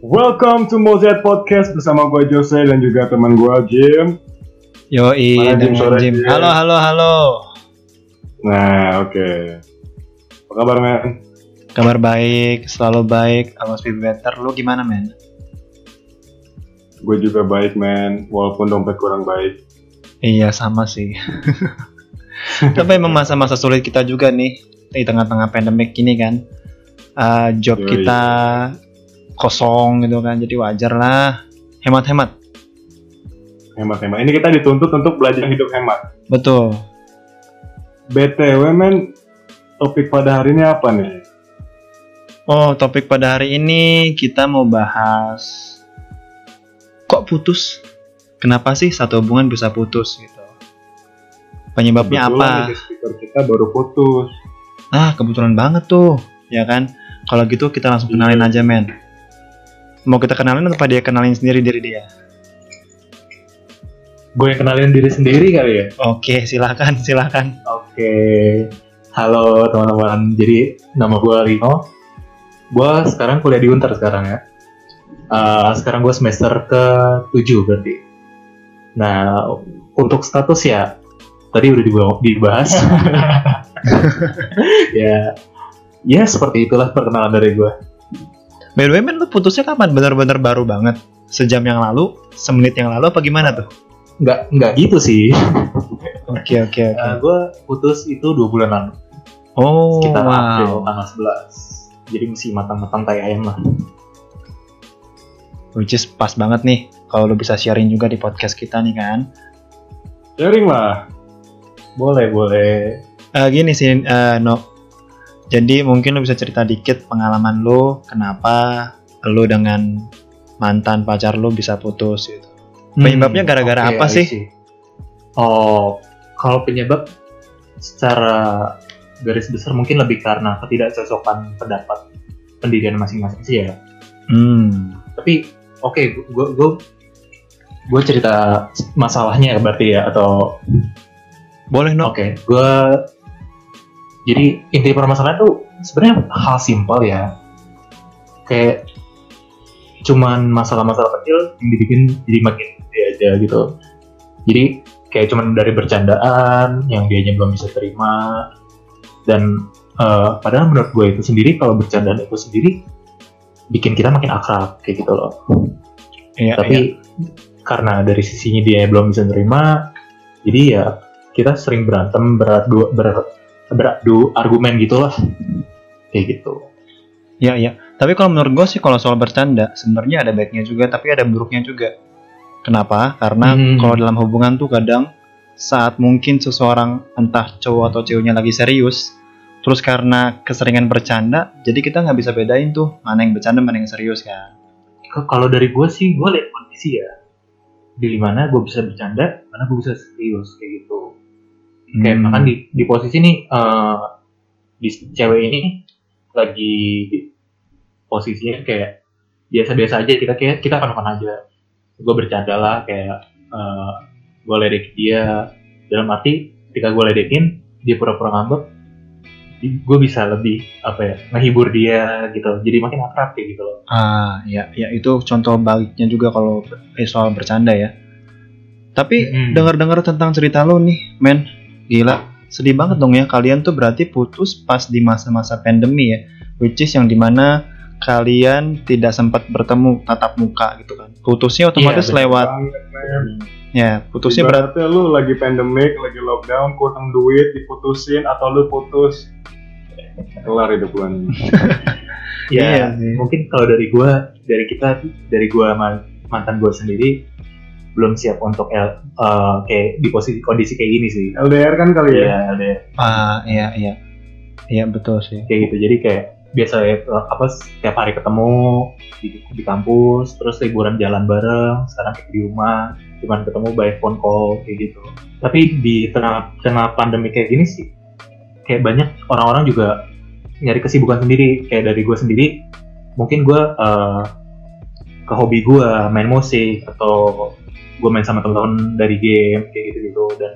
Welcome to Mozart Podcast bersama gue Jose dan juga teman gue Jim. Yoi, Mana Jim sore, Jim. Jim? Halo, halo, halo. Nah, oke. Apa kabar, men? Kabar baik, selalu baik. Always be better. Lu gimana, men? Gue juga baik, men. Walaupun dompet kurang baik. Iya, sama sih. Tapi emang masa-masa sulit kita juga nih di tengah-tengah pandemik ini kan. Eh, job Yoi. kita kosong gitu kan, jadi wajar lah. Hemat-hemat. Hemat-hemat. Ini kita dituntut untuk belajar hidup hemat. Betul. BTW, men, topik pada hari ini apa nih? Oh, topik pada hari ini kita mau bahas kok putus? Kenapa sih satu hubungan bisa putus gitu? Penyebabnya Kebetulan apa? speaker kita baru putus. Ah, kebetulan banget tuh, ya kan? Kalau gitu kita langsung kenalin aja, men. Mau kita kenalin atau dia kenalin sendiri diri dia? gue yang kenalin diri sendiri kali ya. Oke, silakan, silakan. Oke, halo teman-teman. Jadi nama gue Rino. Gue sekarang kuliah di Unter sekarang ya. Eh, sekarang gue semester ke 7 berarti. Nah, untuk status ya tadi udah dibahas. ya, ya seperti itulah perkenalan dari gue. By the way, men, lu putusnya kapan? Bener-bener baru banget? Sejam yang lalu? Semenit yang lalu apa gimana tuh? Nggak nggak gitu sih. Oke, oke, oke. gue putus itu dua bulan lalu, Oh, sekitar April wow. tanggal 11. Jadi masih matang-matang tai ayam lah. Which is pas banget nih. Kalau lu bisa sharing juga di podcast kita nih kan. Sharing lah. Boleh, boleh. Eh, gini sih, eh, No. Jadi mungkin lu bisa cerita dikit pengalaman lu, kenapa lu dengan mantan pacar lu bisa putus gitu. Penyebabnya gara-gara oke, apa sih? Oh, kalau penyebab secara garis besar mungkin lebih karena ketidakcocokan pendapat pendirian masing-masing sih ya. Hmm. Tapi oke, gue gue gue cerita masalahnya berarti ya atau Boleh, No. Oke, gue jadi inti permasalahan tuh sebenarnya hal simpel ya. Kayak cuman masalah-masalah kecil yang dibikin jadi makin gede aja gitu. Jadi kayak cuman dari bercandaan yang dianya belum bisa terima dan eh, padahal menurut gue itu sendiri kalau bercandaan itu sendiri bikin kita makin akrab kayak gitu loh Iya, tapi iya. karena dari sisinya dia belum bisa nerima jadi ya kita sering berantem beradu ber, beradu argumen gitulah kayak gitu Iya, iya. Tapi kalau menurut gue sih kalau soal bercanda, sebenarnya ada baiknya juga, tapi ada buruknya juga. Kenapa? Karena Hmm. kalau dalam hubungan tuh kadang saat mungkin seseorang entah cowok atau ceweknya lagi serius, terus karena keseringan bercanda, jadi kita nggak bisa bedain tuh mana yang bercanda mana yang serius kan. K- kalau dari gue sih gue lihat kondisi ya di mana gue bisa bercanda mana gue bisa serius kayak gitu kayak Hmm. makan di di posisi nih eh, di cewek ini lagi posisinya kayak biasa-biasa aja kita kayak kita kan aja gue bercanda lah kayak eh, gue ledek dia dalam arti ketika gue ledekin dia pura-pura ngambek gue bisa lebih apa ya ngehibur dia gitu jadi makin akrab kayak gitu loh Ah, ya, ya itu contoh baliknya juga kalau eh, soal bercanda ya. Tapi Mm-mm. dengar-dengar tentang cerita lo nih, men, gila, sedih banget dong ya. Kalian tuh berarti putus pas di masa-masa pandemi ya, which is yang di mana kalian tidak sempat bertemu tatap muka gitu kan. Putusnya otomatis Iya, bener lewat, Banget, men. ya, putusnya berarti lu lagi pandemic, lagi lockdown, kurang duit, diputusin, atau lu putus. Kelar hidup gua nih. ya Iya sih. mungkin kalau dari gue dari kita dari gue sama mantan gue sendiri belum siap untuk L- eh, kayak di posisi kondisi kayak gini sih LDR kan kali ya? Iya, ada ah, iya, iya, iya betul sih. kayak gitu. Jadi kayak biasa ya eh, apa setiap hari ketemu di, di kampus, terus liburan jalan bareng. Sekarang kayak di rumah, cuman ketemu by phone call kayak gitu. Tapi di tengah tengah pandemi kayak gini sih, kayak banyak orang-orang juga nyari kesibukan sendiri. Kayak dari gue sendiri, mungkin gue eh, ke hobi gue main musik atau gue main sama teman-teman dari game kayak gitu gitu dan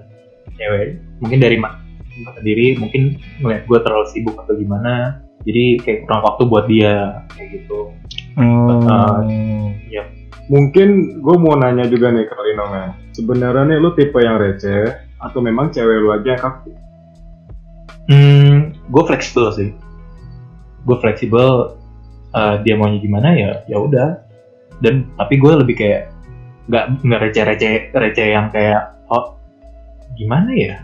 cewek mungkin dari ma- sendiri mungkin ngeliat gue terlalu sibuk atau gimana jadi kayak kurang waktu buat dia kayak gitu Oh. Mungkin gue mau nanya juga nih ke Lino. Sebenarnya nih lu tipe yang receh atau memang cewek lu aja yang kaku? Hmm, gue fleksibel sih. Gue fleksibel. eh, dia maunya gimana ya, ya udah. Dan tapi gue lebih kayak nggak nggak receh receh receh yang kayak oh gimana ya.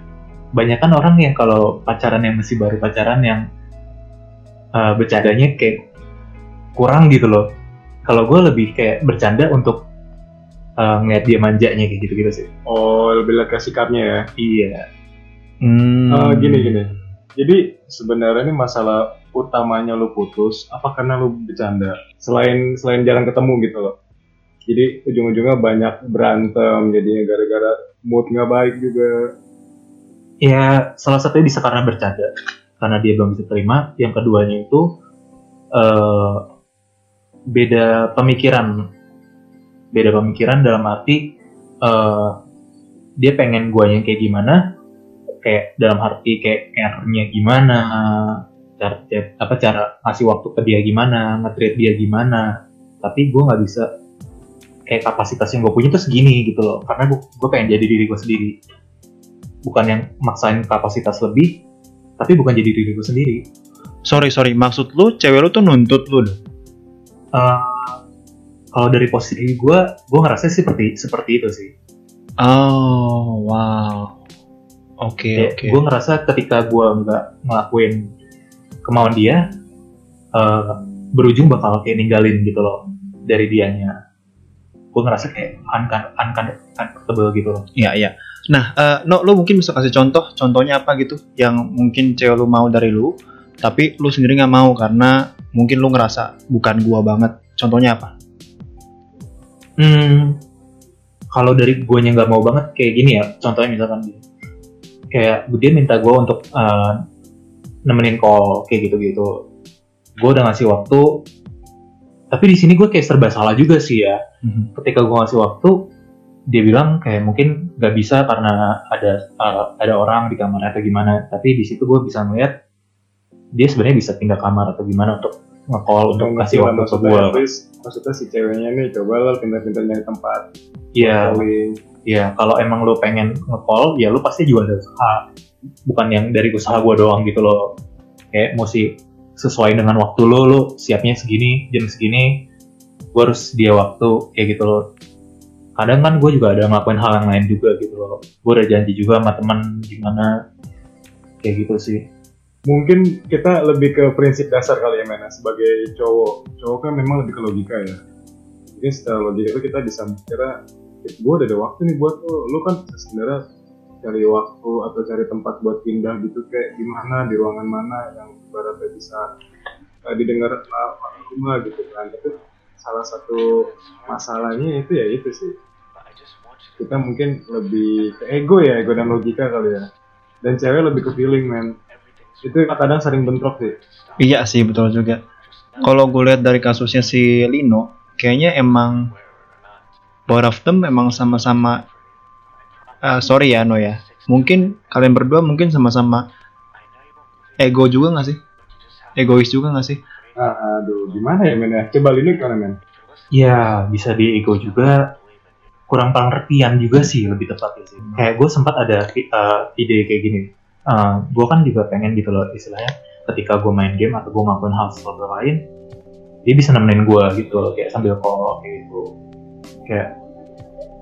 Banyak kan orang yang kalau pacaran yang masih baru pacaran yang eh, bercandanya kayak kurang gitu loh. Kalau gue lebih kayak bercanda untuk eh, ngeliat dia manjanya kayak gitu-gitu sih. Oh lebih ke sikapnya ya. Iya. Hmm. Eh, gini gini. Jadi sebenarnya ini masalah utamanya lu putus apa karena lu bercanda? Selain selain jarang ketemu gitu loh. Jadi ujung-ujungnya banyak berantem jadinya gara-gara mood nggak baik juga. Ya, salah satunya bisa karena bercanda, karena dia belum bisa terima. Yang keduanya itu eh beda pemikiran, beda pemikiran dalam arti eh dia pengen guanya kayak gimana, kayak dalam arti kayak care-nya gimana, cara apa cara ngasih waktu ke dia gimana, nge-treat dia gimana. Tapi gue nggak bisa kayak kapasitas yang gue punya tuh segini gitu loh, karena gue gue pengen jadi diri gue sendiri bukan yang maksain kapasitas lebih tapi bukan jadi diri gue sendiri Sorry sorry, maksud lu cewek lu tuh nuntut lu? Eh, kalau dari posisi gue gue ngerasa seperti seperti itu sih Oh wow. Oke Kayak oke. gue ngerasa ketika gue nggak ngelakuin kemauan dia eh, berujung bakal kayak ninggalin gitu loh dari dianya gue ngerasa kayak uncomfortable gitu loh Iya iya. Nah, eh, no, lu mungkin bisa kasih contoh, contohnya apa gitu, yang mungkin cewek lu mau dari lu, tapi lu sendiri nggak mau karena mungkin lu ngerasa bukan gua banget. Contohnya apa? Hmm, kalau dari gue nggak mau banget kayak gini ya, contohnya misalkan gini, kayak dia minta gue untuk eh, nemenin call kayak gitu-gitu, gue udah ngasih waktu, tapi di sini gue kayak serba salah juga sih ya. Ketika gue ngasih waktu, dia bilang kayak mungkin nggak bisa karena ada eh, ada orang di kamar atau gimana, tapi di situ gue bisa ngeliat dia sebenarnya bisa pindah kamar atau gimana untuk nge-call untuk kasih waktu ke gue. maksudnya si ceweknya nih coba lah pindah-pindah nyari tempat Iya, calling. Ya, kalau emang lu pengen nge-call, ya lu pasti juga ada usaha. Bukan yang dari usaha gua doang gitu loh. Kayak mesti sesuai dengan waktu lu, lu siapnya segini, jam segini, gua harus dia waktu, kayak gitu loh. Kadang kan gue juga ada ngelakuin hal yang lain juga gitu loh. Gue udah janji juga sama teman gimana, kayak gitu sih. Mungkin kita lebih ke prinsip dasar kali ya Mena sebagai cowok. Cowok kan memang lebih ke logika ya. Jadi secara logika itu kita bisa mikirnya, gue udah ada waktu nih buat lo. Lu kan sebenarnya cari waktu atau cari tempat buat pindah gitu kayak gimana di ruangan mana yang ibaratnya bisa eh, didengar uh, orang rumah gitu kan. Tapi salah satu masalahnya itu ya itu sih. Kita mungkin lebih ke ego ya, ego dan logika kali ya. Dan cewek lebih ke feeling man itu kadang sering bentrok sih Iya sih betul juga. Kalau gue lihat dari kasusnya si Lino, kayaknya emang both of them emang sama-sama eh, sorry ya No ya. Mungkin kalian berdua mungkin sama-sama ego juga nggak sih? Egois juga nggak sih? Aduh gimana ya men ya coba Lino gimana men Ya, bisa di ego juga. Kurang pengertian juga sih lebih tepatnya sih. Kayak gue sempat ada uh, ide kayak gini. Uh, gue kan juga pengen gitu loh istilahnya ketika gue main game atau gue ngelakuin hal sesuatu lain, dia bisa nemenin gue gitu loh, kayak sambil call kayak gitu. Kayak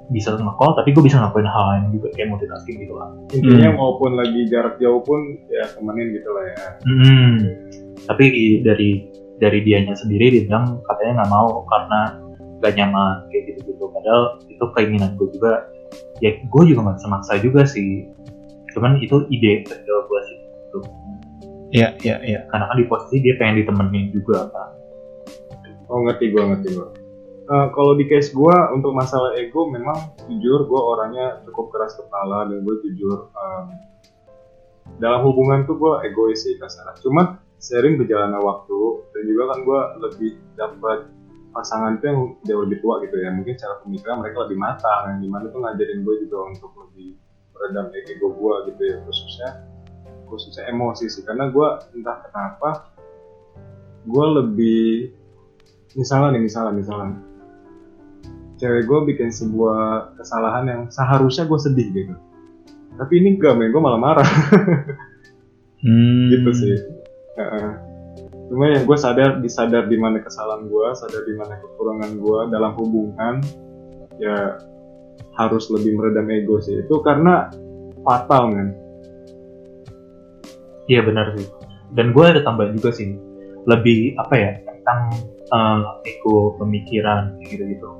bisa nge-call tapi gue bisa ngelakuin hal lain juga kayak multitasking gitu lah. intinya Hmm. maupun lagi jarak jauh pun ya temenin gitu lah ya Hmm. Tapi dari dari dianya sendiri dia bilang katanya nggak mau karena gak nyaman kayak gitu gitu. Padahal itu keinginan gue juga. Ya gue juga nggak bisa maksa juga sih. Cuman itu ide kecil gue sih. Gitu. Iya iya iya. Karena kan di posisi dia pengen ditemenin juga kan. oh ngerti gua ngerti gua Eh, kalau di case gua untuk masalah ego memang jujur gua orangnya cukup keras kepala dan gue jujur em, dalam hubungan tuh gua egois sih kasarnya cuma sering berjalannya waktu dan juga kan gua lebih dapat pasangan tuh yang jauh lebih tua gitu ya. Mungkin secara pemikiran mereka lebih matang yang di mana tuh ngajarin gue juga untuk lebih meredam ego gua gitu ya. Khususnya khususnya emosi sih. Karena gua entah kenapa gue lebih misalnya nih misalnya misalnya. Cewek gue bikin sebuah kesalahan yang seharusnya gue sedih gitu. Tapi ini enggak men. Gue malah marah. Hmm. gitu sih Cuma yang gue sadar disadar di mana kesalahan gue sadar di mana kekurangan gue dalam hubungan ya harus lebih meredam ego sih itu karena fatal men Iya benar sih. Dan gue ada tambahan juga sih. Lebih apa ya tentang eh, ego pemikiran kayak gitu-gitu.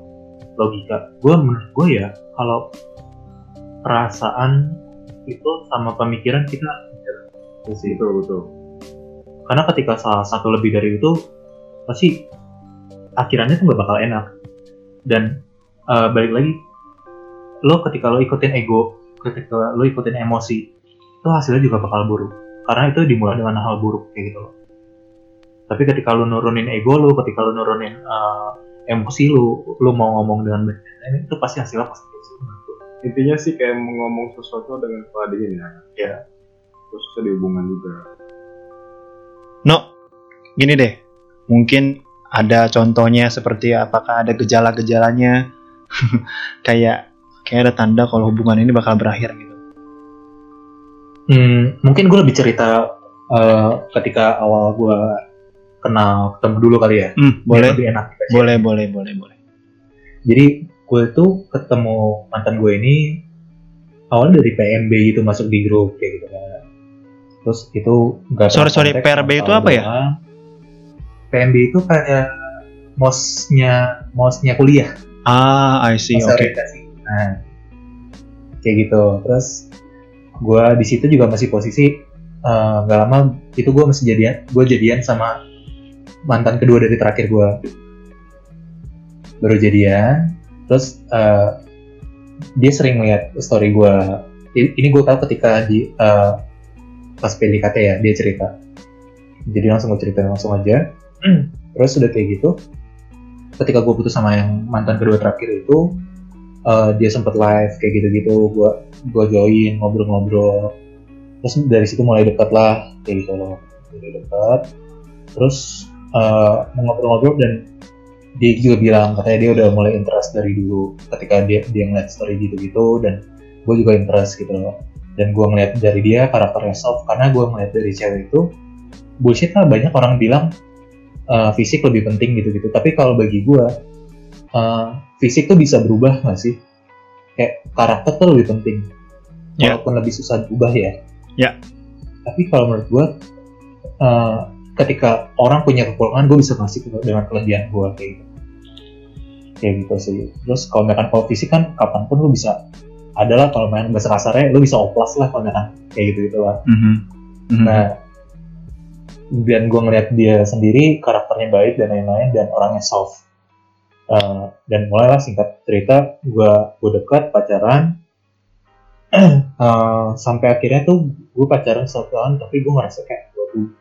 Logika. Gue menurut gue ya kalau perasaan itu sama pemikiran kita betul betul Karena ketika salah satu lebih dari itu pasti akhirannya tuh gak bakal enak. Dan eh, balik lagi lo ketika lo ikutin ego, ketika lo ikutin emosi, itu hasilnya juga bakal buruk. Karena itu dimulai dengan hal buruk kayak gitu loh. Tapi ketika lo nurunin ego lo, ketika lo nurunin eh, emosi lo, lo mau ngomong dengan ini itu pasti hasilnya positif menurut gue. intinya sih kayak ngomong sesuatu dengan kepala dingin ya Ya. khususnya di hubungan juga No, gini deh. Mungkin ada contohnya seperti apakah ada gejala-gejalanya kayak kayak ada tanda kalau hubungan ini bakal berakhir gitu. Hmm, mungkin gue lebih cerita eh, ketika awal gue kenal ketemu dulu kali ya. Hmm, boleh, Lebih enak. boleh, boleh, boleh, boleh. Jadi gue tuh ketemu mantan gue ini awalnya dari PMB gitu masuk di grup kayak gitu. Terus itu nggak Sorry, sorry, PRB itu apa ya? PMB itu kayak mosnya mosnya kuliah. Ah, I see. Oke. orientasi. Nah, kayak gitu. Terus gue di situ juga masih posisi eh, nggak lama itu gue masih jadian, gue jadian sama mantan kedua dari terakhir gue. Baru jadian, terus eh, dia sering melihat story gue. Ini gue tahu ketika di eh, pas PDKT ya dia cerita. Jadi langsung gue cerita langsung aja. Terus udah kayak gitu, ketika gue putus sama yang mantan kedua terakhir itu eh, dia sempet live kayak gitu-gitu. Gue gue join ngobrol-ngobrol. Terus dari situ mulai dekat lah kayak gitu loh. Mulai dekat terus mau ngobrol-ngobrol dan dia juga bilang katanya dia udah mulai interest dari dulu ketika dia dia ngeliat story gitu-gitu dan gue juga interest gitu loh dan gue ngeliat dari dia karakternya soft karena gue ngeliat dari cewek itu bullshit lah banyak orang bilang uh, fisik lebih penting gitu-gitu. Tapi kalau bagi gue, uh, fisik tuh bisa berubah nggak sih? Kayak karakter tuh lebih penting. Ya. Walaupun lebih susah berubah ya. Ya. Tapi kalau menurut gue, uh, ketika orang punya kekurangan, gue bisa ke- dengan kelebihan gue kayak gitu. Kayak gitu sih. Terus kalau misalkan kalau fisik kan kapan pun lu bisa adalah kalau main bahasa kasarnya lu bisa oplas lah kalau misalkan kayak gitu gitu lah. Mhm. Mhm. Nah, dan gue ngeliat dia sendiri karakternya baik dan lain-lain dan orangnya soft. Uh, dan mulailah singkat cerita gue gue dekat pacaran Uh, sampai akhirnya tuh gue pacaran satu tahun tapi gue ngerasa kayak abu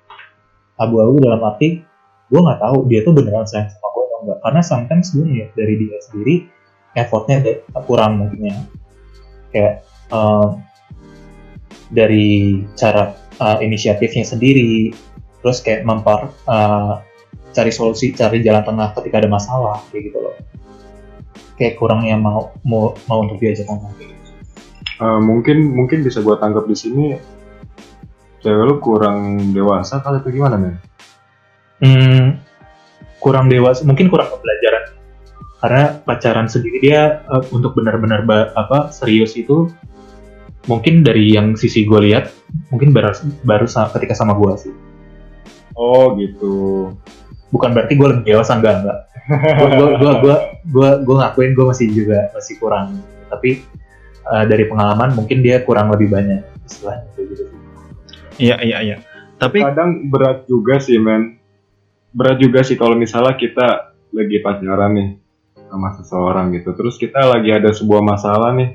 abu-abu dalam arti gue nggak tahu dia tuh beneran sayang sama gue atau enggak karena sometimes gue ngeliat dari dia sendiri effortnya kurang mungkin ya kayak uh, dari cara uh, inisiatifnya sendiri terus kayak mempar uh, cari solusi cari jalan tengah ketika ada masalah kayak gitu loh kayak kurangnya mau mau mau untuk diajak ngomong. Eh, mungkin mungkin bisa gua tangkap di sini cewek lu kurang dewasa kali itu gimana men? Hmm, kurang dewasa mungkin kurang pembelajaran karena pacaran sendiri dia uh, untuk benar-benar apa serius itu mungkin dari yang sisi gue lihat mungkin baru baru sa- ketika sama gue sih Oh gitu. bukan berarti gue lebih dewasa enggak enggak gue gue gue gue gue gue ngakuin gue masih juga masih kurang tapi uh, dari pengalaman mungkin dia kurang lebih banyak istilahnya kayak gitu Iya, iya, iya. Tapi Kadang berat juga sih men. Berat juga sih kalau misalnya kita lagi pacaran nih sama seseorang gitu. Terus kita lagi ada sebuah masalah nih.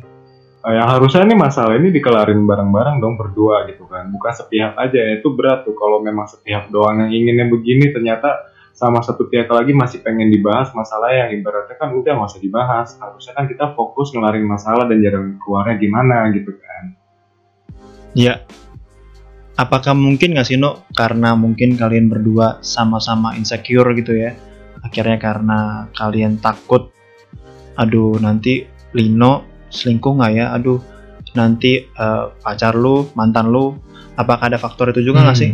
Eh, yang harusnya nih masalah ini dikelarin bareng-bareng dong berdua gitu kan. Bukan sepihak aja. Itu berat tuh kalau memang sepihak doang yang inginnya begini ternyata sama satu pihak lagi masih pengen dibahas masalah yang ibaratnya kan udah nggak usah dibahas. Harusnya kan kita fokus ngelarin masalah dan jalan keluarnya gimana gitu kan. ya apakah mungkin nggak sih no karena mungkin kalian berdua sama-sama insecure gitu ya akhirnya karena kalian takut aduh nanti Lino selingkuh nggak ya aduh nanti eh, pacar lu mantan lu apakah ada faktor itu juga nggak Hmm. sih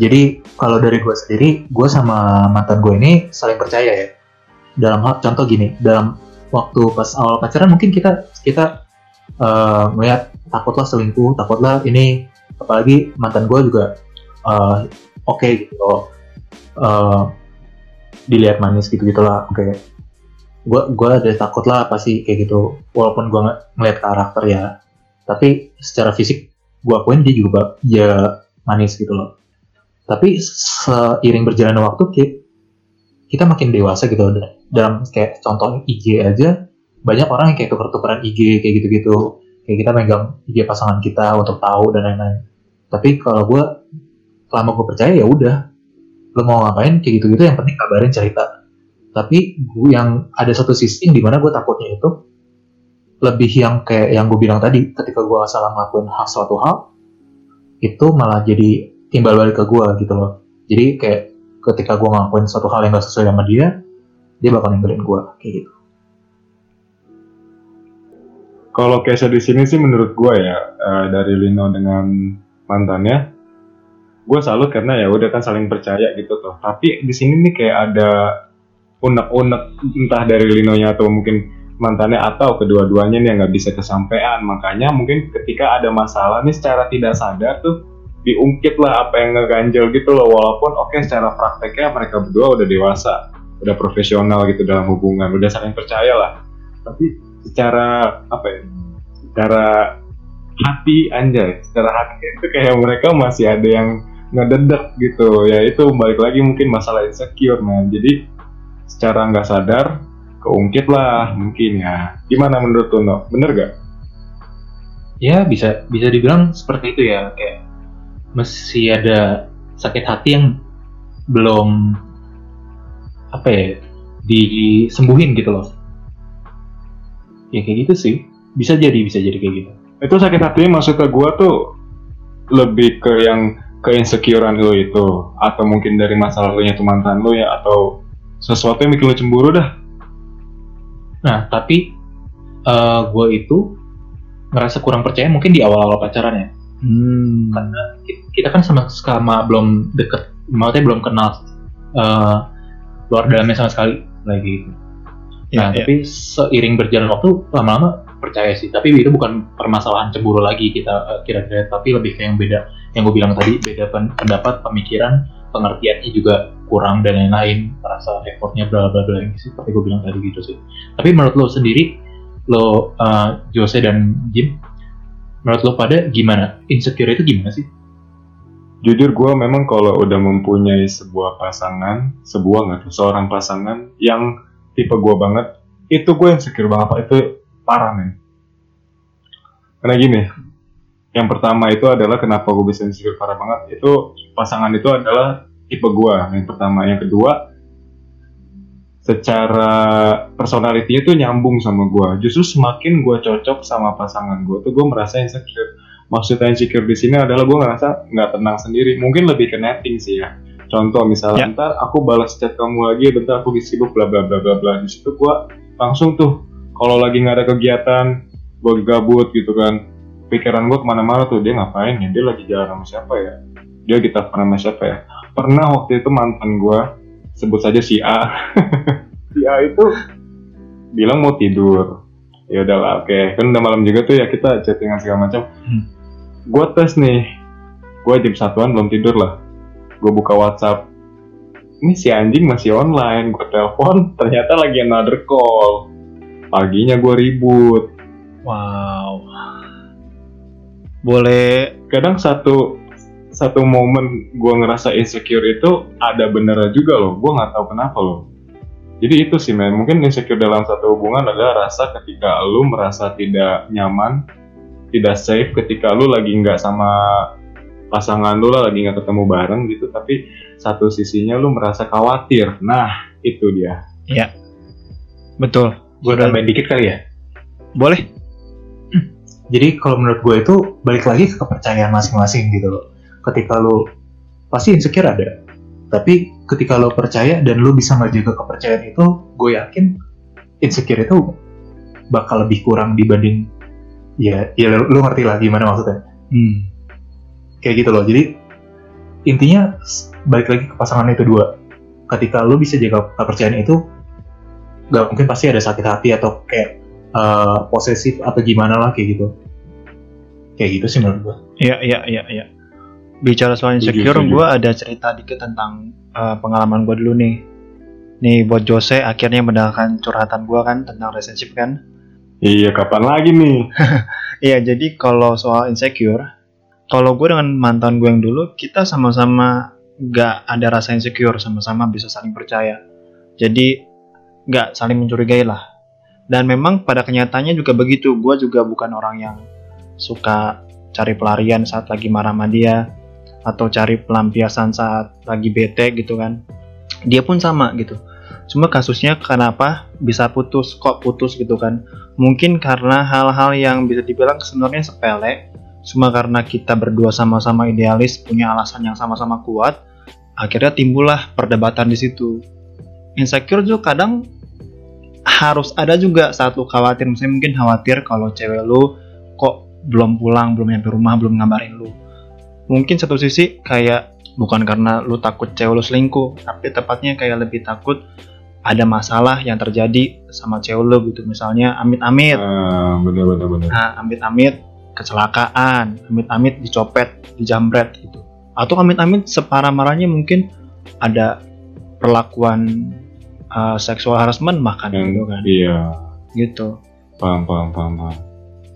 Jadi kalau dari gue sendiri, gue sama mantan gue ini saling percaya ya. Dalam hal contoh gini, dalam waktu pas awal pacaran mungkin kita kita eh, melihat takutlah selingkuh, takutlah ini apalagi mantan gue juga eh, oke gitu loh. Dilihat manis gitu gitulah oke. Gue gue ada takut lah pasti kayak gitu. Walaupun gue nggak ngeliat karakter ya tapi secara fisik gue akuin dia juga ya manis gitu loh. Tapi seiring berjalannya waktu ki- kita makin dewasa gitu dalam kayak contoh IG aja banyak orang yang kayak tuker-tukeran IG kayak gitu-gitu. Kayak kita megang IG pasangan kita untuk tahu dan lain-lain. Tapi kalau gue selama gue percaya ya udah lo mau ngapain kayak gitu-gitu yang penting kabarin cerita. Tapi gue yang ada satu sisi di mana gue takutnya itu lebih yang kayak yang gue bilang tadi ketika gue salah ngelakuin hal suatu hal itu malah jadi timbal balik ke gue gitu loh. Jadi kayak ketika gue ngelakuin suatu hal yang gak sesuai sama dia dia bakal ninggalin gue kayak gitu. Kalau case di sini sih menurut gue ya eh, dari Lino dengan mantannya, gue salut karena ya udah kan saling percaya gitu tuh. Tapi di sini nih kayak ada unek-unek entah dari Linonya atau mungkin mantannya atau kedua-duanya nih nggak bisa kesampaian. Makanya mungkin ketika ada masalah nih secara tidak sadar tuh diungkit lah apa yang ngeganjel gitu loh. Walaupun oke secara prakteknya mereka berdua udah dewasa, udah profesional gitu dalam hubungan, udah saling percaya lah. Tapi secara apa ya secara hati anjay secara hati itu kayak mereka masih ada yang ngededek gitu. Ya itu balik lagi mungkin masalah insecure man. Jadi secara nggak sadar keungkit lah mungkin ya. Gimana menurut lo No? bener gak? ya bisa bisa dibilang seperti itu ya. Kayak masih ada sakit hati yang belum apa ya disembuhin gitu loh. Ya kayak gitu sih. Bisa jadi bisa jadi kayak gitu. Itu sakit hatinya masuk ke gua tuh lebih ke yang ke insecurean lo itu atau mungkin dari masa lalunya tuh mantan lo ya atau sesuatu yang bikin lo cemburu dah nah tapi gue itu ngerasa kurang percaya mungkin di awal-awal pacarannya hmm. Ki- kita kan sama sama belum deket maksudnya belum kenal eh, luar dalamnya sama sekali lagi gitu. Ya, Nah, ya. tapi seiring berjalan waktu lama-lama percaya sih. Tapi itu bukan permasalahan cemburu lagi kita eh, kira-kira, tapi lebih kayak yang beda. Yang gue bilang tadi beda pen- pendapat, pemikiran, pengertiannya juga kurang dan lain-lain. Rasa effortnya bla bla bla yang. Seperti gue bilang tadi gitu sih. Tapi menurut lo sendiri, lo eh, Jose dan Jim, menurut lo pada gimana? Insecure itu gimana sih? jujur gue memang kalau udah mempunyai sebuah pasangan sebuah nggak tuh seorang pasangan yang tipe gue banget itu gue insecure banget itu parah men karena gini yang pertama itu adalah kenapa gue bisa insecure parah banget itu pasangan itu adalah tipe gue yang pertama. Yang kedua secara personality itu nyambung sama gue justru semakin gue cocok sama pasangan gue tuh gue merasa insecure. Maksudnya insecure di sini adalah gue ngerasa nggak tenang sendiri. Mungkin lebih ke netting sih ya. Contoh misalnya Ya. ntar aku balas chat kamu lagi bentar aku sibuk bla bla bla bla bla. Di situ gue langsung tuh kalau lagi nggak ada kegiatan gue gabut gitu kan pikiran gue ke mana-mana tuh dia ngapain ya? Dia lagi jalan sama siapa ya? Dia kita pernah sama siapa ya? Pernah waktu itu mantan gue sebut saja si A. Si A itu bilang mau tidur. Ya udahlah oke. Kan udah malam juga tuh ya kita chattingan segala macam. Hmm. gue tes nih. Gue jam satuan belum tidur lah. Gue buka WhatsApp. Ini si anjing masih online gue telepon ternyata lagi another call. Paginya gue ribut. Wow boleh. Kadang satu satu momen gue ngerasa insecure itu ada benernya juga loh. Gue nggak tahu kenapa loh. Jadi itu sih men. Mungkin insecure dalam satu hubungan adalah rasa ketika lu merasa tidak nyaman tidak safe ketika lu lagi nggak sama pasangan lu lah lagi nggak ketemu bareng gitu tapi satu sisinya lu merasa khawatir. Nah itu dia. Betul. Gue tambahin dikit kali ya. boleh jadi kalau menurut gue itu balik lagi ke kepercayaan masing-masing gitu loh. Ketika lo pasti insecure ada. Tapi ketika lo percaya dan lo bisa ngejaga kepercayaan itu gue yakin insecure itu bakal lebih kurang dibanding ya ya lo ngerti lah gimana maksudnya. Hmm. kayak gitu loh. Jadi intinya balik lagi ke pasangan itu dua. Ketika lo bisa jaga kepercayaan itu gak mungkin pasti ada sakit hati atau kayak eh, posesif atau gimana lah kayak gitu kayak gitu sih menurut gue Iya, iya, iya, iya. Bicara soal insecure, gue ada cerita dikit tentang uh, pengalaman gue dulu nih. Nih buat Jose akhirnya mendengarkan curhatan gue kan tentang relationship kan. Iya, kapan lagi nih? Iya, jadi kalau soal insecure, kalau gue dengan mantan gue yang dulu, kita sama-sama gak ada rasa insecure, sama-sama bisa saling percaya. Jadi gak saling mencurigai lah. Dan memang pada kenyataannya juga begitu. Gue juga bukan orang yang suka cari pelarian saat lagi marah sama dia, atau cari pelampiasan saat lagi bete gitu kan. Dia pun sama gitu. Cuma kasusnya kenapa bisa putus, kok putus gitu kan mungkin karena hal-hal yang bisa dibilang sebenarnya sepele cuma karena kita berdua sama-sama idealis punya alasan yang sama-sama kuat akhirnya timbullah perdebatan di situ insecure juga kadang harus ada juga saat lu khawatir. Misalnya mungkin khawatir kalau cewek lu kok belum pulang belum nyampe rumah belum ngabarin lu. Mungkin satu sisi kayak bukan karena lu takut cewek lu selingkuh tapi tepatnya kayak lebih takut ada masalah yang terjadi sama cewek lu gitu. Misalnya amit-amit. Ah, bener bener bener. nah amit-amit kecelakaan amit-amit dicopet dijamret gitu. Atau amit-amit separah marahnya mungkin ada perlakuan uh, seksual harassment bahkan Yang, gitu kan Iya, gitu paham paham paham. paham.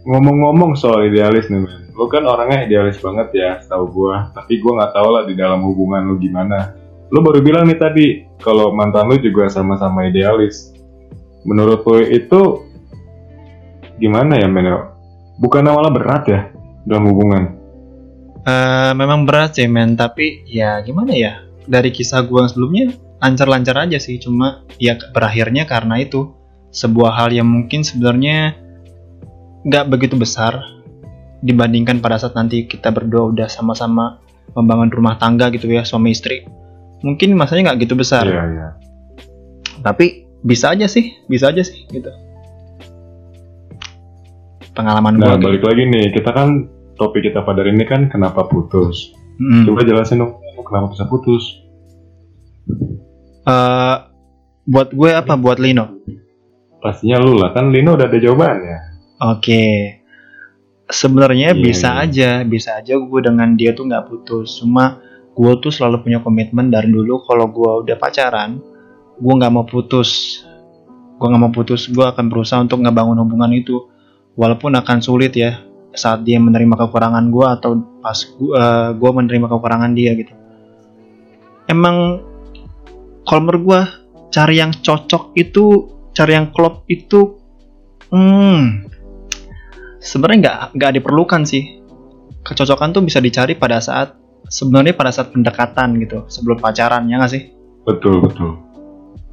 Ngomong-ngomong soal idealis nih, men. Lu kan orangnya idealis banget ya, setahu gua. Tapi gua nggak tahu lah di dalam hubungan lu gimana. Lu baru bilang nih tadi kalau mantan lu juga sama-sama idealis. Menurut lu itu gimana ya, men? Bukan malah berat ya dalam hubungan? Eh, memang berat sih men tapi ya gimana ya dari kisah gua yang sebelumnya lancar-lancar aja sih cuma ya berakhirnya karena itu sebuah hal yang mungkin sebenarnya nggak begitu besar dibandingkan pada saat nanti kita berdua udah sama-sama membangun rumah tangga gitu ya suami istri mungkin masanya nggak gitu besar Iya, iya. tapi bisa aja sih bisa aja sih gitu pengalaman Nah, gua balik lagi nih, kita kan topik kita pada hari ini kan kenapa putus. Mm. Coba jelasin dong, kenapa bisa putus? Eh, buat gue apa buat Lino Pastinya lu lah, kan Lino udah ada jawabannya. Oke. Sebenarnya Iya, bisa iya. aja, bisa aja gue dengan dia tuh nggak putus. Cuma gue tuh selalu punya komitmen dari dulu kalau gue udah pacaran, gue nggak mau putus. Gue nggak mau putus, gue akan berusaha untuk ngebangun hubungan itu. Walaupun akan sulit ya saat dia menerima kekurangan gue atau pas gue menerima kekurangan dia gitu. Emang kalau menurut gue cari yang cocok itu, cari yang klop itu, hmm, sebenarnya nggak nggak diperlukan sih. Kecocokan tuh bisa dicari pada saat sebenarnya pada saat pendekatan gitu sebelum pacaran ya nggak sih? Betul, betul.